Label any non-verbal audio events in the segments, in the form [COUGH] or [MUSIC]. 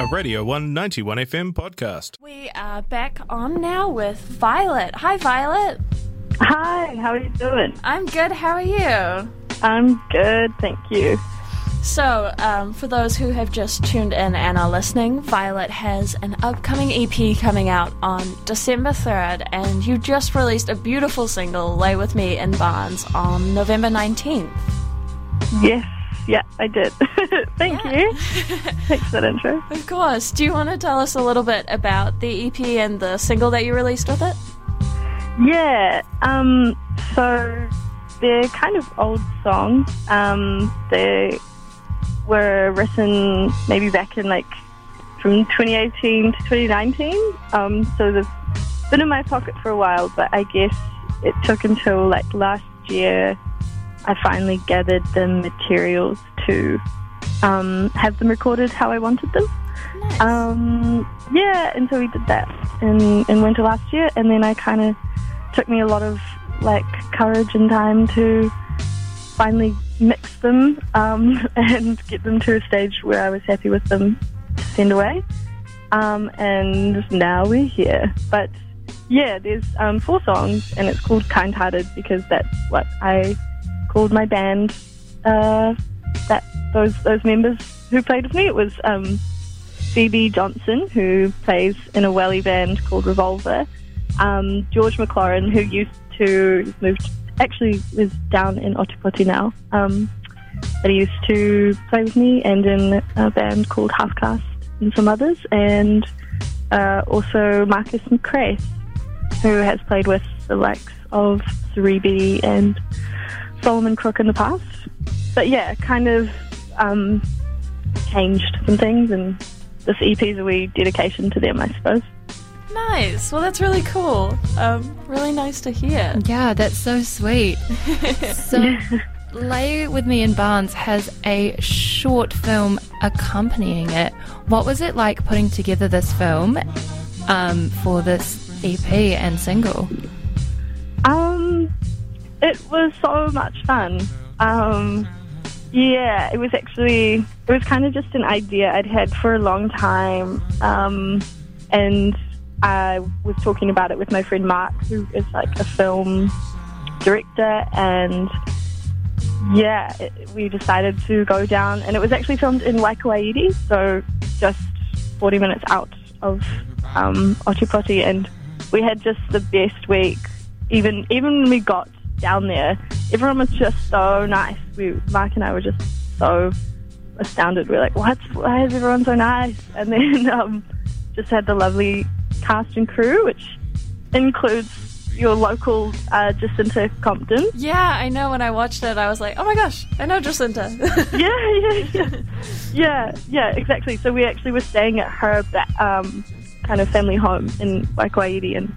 a Radio 191 FM podcast. We are back on now with Violet. Hi, Violet. Hi, how are you doing? I'm good. How are you? I'm good, thank you. So, um, for those who have just tuned in and are listening, Violet has an upcoming EP coming out on December 3rd, and you just released a beautiful single, Lay With Me in Barnes, on November 19th. Yes, yeah, I did. [LAUGHS] thank you. [LAUGHS] Thanks for that intro. Of course. Do you want to tell us a little bit about the EP and the single that you released with it? Yeah, um, so they're kind of old songs. Um, they were written maybe back in like from 2018 to 2019. Um, so they've been in my pocket for a while, but I guess it took until like last year I finally gathered the materials to um, have them recorded how I wanted them. Nice. Um, yeah, and so we did that in, in winter last year, and then I kind of took me a lot of like courage and time to finally mix them um, [LAUGHS] and get them to a stage where I was happy with them to send away. Um, and now we're here. But yeah, there's um, four songs, and it's called Kind Hearted because that's what I called my band. Uh, that those those members who played with me. It was um, Phoebe Johnson, who plays in a welly band called Revolver. Um, George McLaurin, who used to moved, actually is down in Ōtepoti now, um, but he used to play with me and in a band called Half Cast and some others, and uh, also Marcus McCrae, who has played with the likes of Cerebi and Solomon Crook in the past. But yeah, kind of um, changed some things, and this EP is a wee dedication to them, I suppose. Nice. Well, that's really cool. Um, really nice to hear. Yeah, that's so sweet. [LAUGHS] so, Lay With Me in Barnes has a short film accompanying it. What was it like putting together this film um, for this EP and single? It was so much fun. Um, yeah, it was actually it was kind of just an idea I'd had for a long time, um, and I was talking about it with my friend Mark, who is like a film director, and yeah, it, we decided to go down, and it was actually filmed in Waikouaiti, so just 40 minutes out of um, Ōtepoti, and we had just the best week. Even even when we got down there, everyone was just so nice. We Mark and I were just so astounded. We are like, what? Why is everyone so nice? And then [LAUGHS] um, just had the lovely cast and crew, which includes your local uh, Jacinta Compton. Yeah, I know. When I watched it, I was like, "Oh my gosh, I know Jacinta." [LAUGHS] yeah, yeah, yeah, yeah, yeah, exactly. So we actually were staying at her um, kind of family home in Waikouaiti and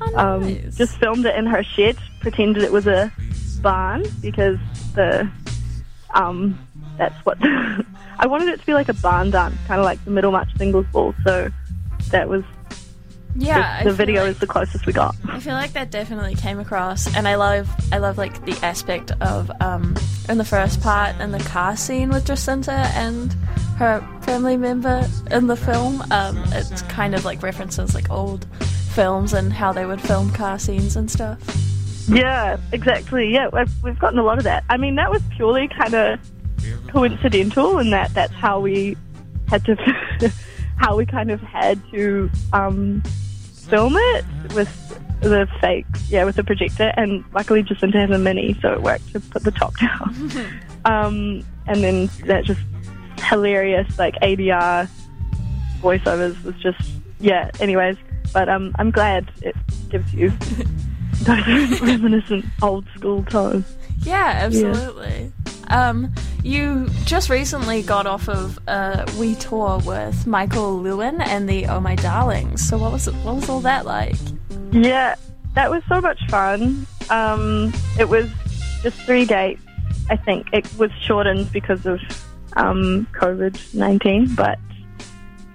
oh, um, just filmed it in her shed, pretended it was a barn because the um, that's what [LAUGHS] I wanted it to be like a barn dance, kind of like the Middlemarch singles ball. So that was yeah. I the video like- is the closest we got. I feel like that definitely came across, and I love, I love like the aspect of um, in the first part in the car scene with Jacinta and her family member in the film. Um, it's kind of like references like old films and how they would film car scenes and stuff. Yeah, exactly. Yeah, we've, we've gotten a lot of that. I mean, that was purely kind of coincidental, in that that's how we had to, [LAUGHS] how we kind of had to um, film it with the fake, yeah, with the projector. And luckily, Jacinta has a mini, so it worked to put the top [LAUGHS] down. [LAUGHS] um, and then that just hilarious, like ADR voiceovers was just, yeah. Anyways, but um, I'm glad it gives you those [LAUGHS] reminiscent old school tones. Yeah, absolutely. Um, you just recently got off of a wee tour with Michael Lewin and the Oh My Darlings. So what was it, what was all that like? Yeah, that was so much fun. Um, it was just three dates. I think it was shortened because of um, COVID nineteen, but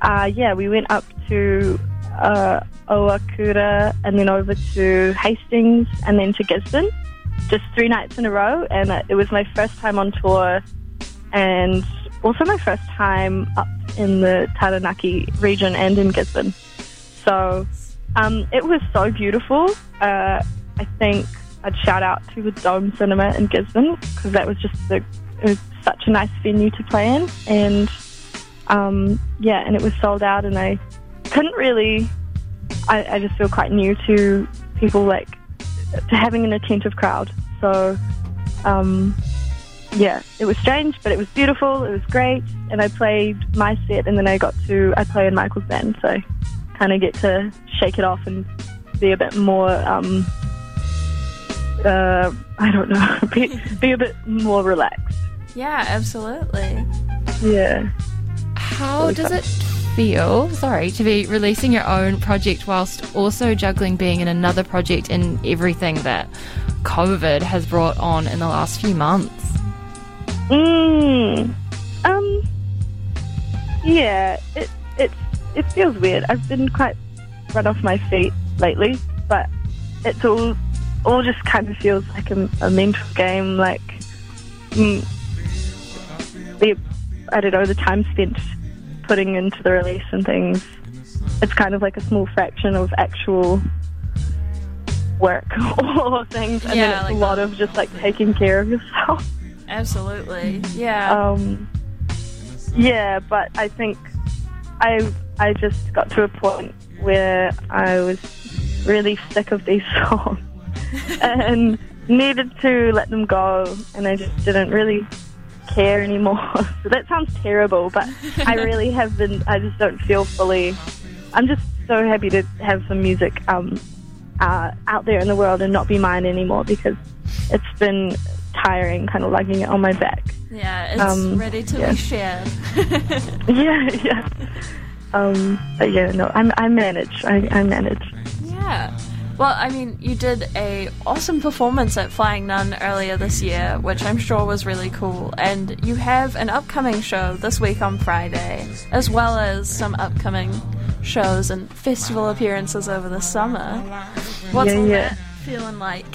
uh, yeah, we went up to uh, Oakura and then over to Hastings and then to Gisborne, just three nights in a row. And it was my first time on tour, and also my first time up in the Taranaki region and in Gisborne. So um, it was so beautiful. Uh, I think I'd shout out to the Dome Cinema in Gisborne because that was just the, it was such a nice venue to play in, and um, yeah, and it was sold out, and I couldn't really. I, I just feel quite new to people like to having an attentive crowd. So um, yeah, it was strange, but it was beautiful. It was great, and I played my set, and then I got to I play in Michael's band, so kind of get to shake it off and be a bit more. Um, uh, I don't know, [LAUGHS] be, be a bit more relaxed. Yeah, absolutely. Yeah. How Really does fun. it feel, sorry, to be releasing your own project whilst also juggling being in another project and everything that COVID has brought on in the last few months? Mm. Um. Yeah. It it it feels weird. I've been quite run off my feet lately, but it's all all just kind of feels like a, a mental game. Like mm, the I don't know the time spent putting into the release and things. It's kind of like a small fraction of actual work [LAUGHS] or things, and Yeah, then it's like a lot of just like taking care of yourself. Absolutely. Yeah. Um, yeah, but I think I I just got to a point where I was really sick of these [LAUGHS] songs [LAUGHS] and needed to let them go, and I just didn't really care anymore. [LAUGHS] so that sounds terrible, but I really have been. I just don't feel fully. I'm just so happy to have some music um, uh, out there in the world and not be mine anymore because it's been tiring, kind of lugging it on my back. yeah, it's um, ready to yeah. be shared. [LAUGHS] Yeah, yeah. Um, but yeah, no, I'm, I manage. I, I manage. Well, I mean, you did a awesome performance at Flying Nun earlier this year, which I'm sure was really cool. And you have an upcoming show this week on Friday, as well as some upcoming shows and festival appearances over the summer. What's Yeah, yeah. that feeling like?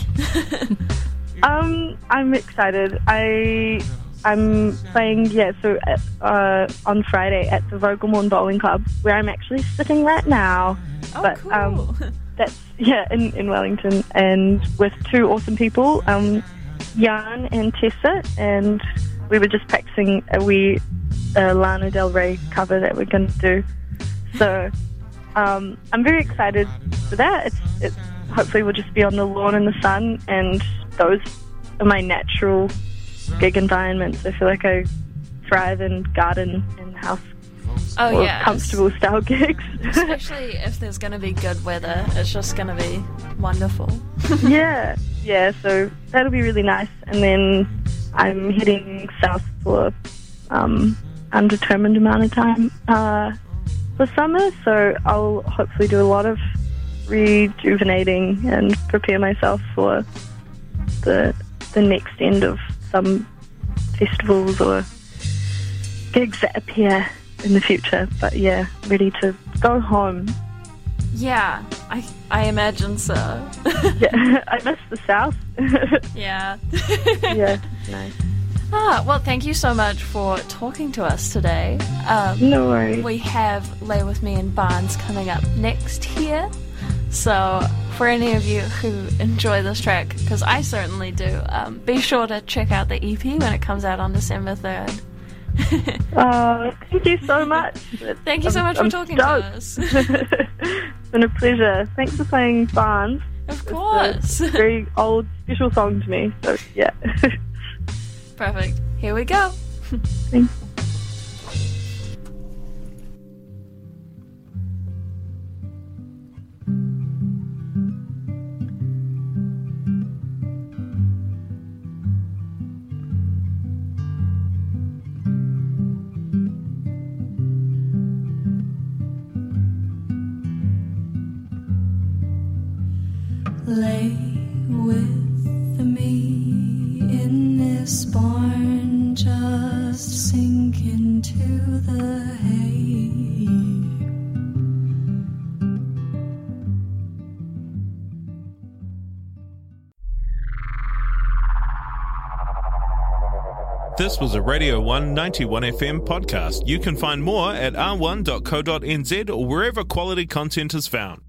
[LAUGHS] Um, I'm excited. I I'm playing yeah. So uh, on Friday at the Vogelmorn Bowling Club, where I'm actually sitting right now. oh, but cool. um, [LAUGHS] that's yeah in, in Wellington, and with two awesome people, um, Jan and Tessa, and we were just practicing a wee uh, Lana Del Rey cover that we're going to do. So um, I'm very excited for that. It's, it's hopefully we'll just be on the lawn in the sun, and those are my natural gig environments. I feel like I thrive in garden and house oh, yeah. comfortable style [LAUGHS] gigs. Especially if there's going to be good weather, it's just going to be wonderful. [LAUGHS] yeah, yeah. So that'll be really nice. And then I'm heading south for um, undetermined amount of time uh, for summer. So I'll hopefully do a lot of rejuvenating and prepare myself for the the next end of some festivals or gigs that appear in the future. But yeah, ready to go home. Yeah, I, I imagine so. [LAUGHS] Yeah, I miss the south. [LAUGHS] yeah. [LAUGHS] yeah, nice. Ah, well, thank you so much for talking to us today. Um, No worries. we have Lay With Me in Barnes coming up next here. So, for any of you who enjoy this track, because I certainly do, um, be sure to check out the EP when it comes out on December 3rd. Oh, [LAUGHS] thank you so much. Thank you so I'm- much for I'm talking to us. [LAUGHS] it's been a pleasure. Thanks for playing Barnes. Of course. [LAUGHS] very old, special song to me. So, yeah. Perfect. Here we go. Thanks. Lay with me in this barn, just sink into the hay. This was a Radio 191 FM podcast. You can find more at r1.co.nz or wherever quality content is found.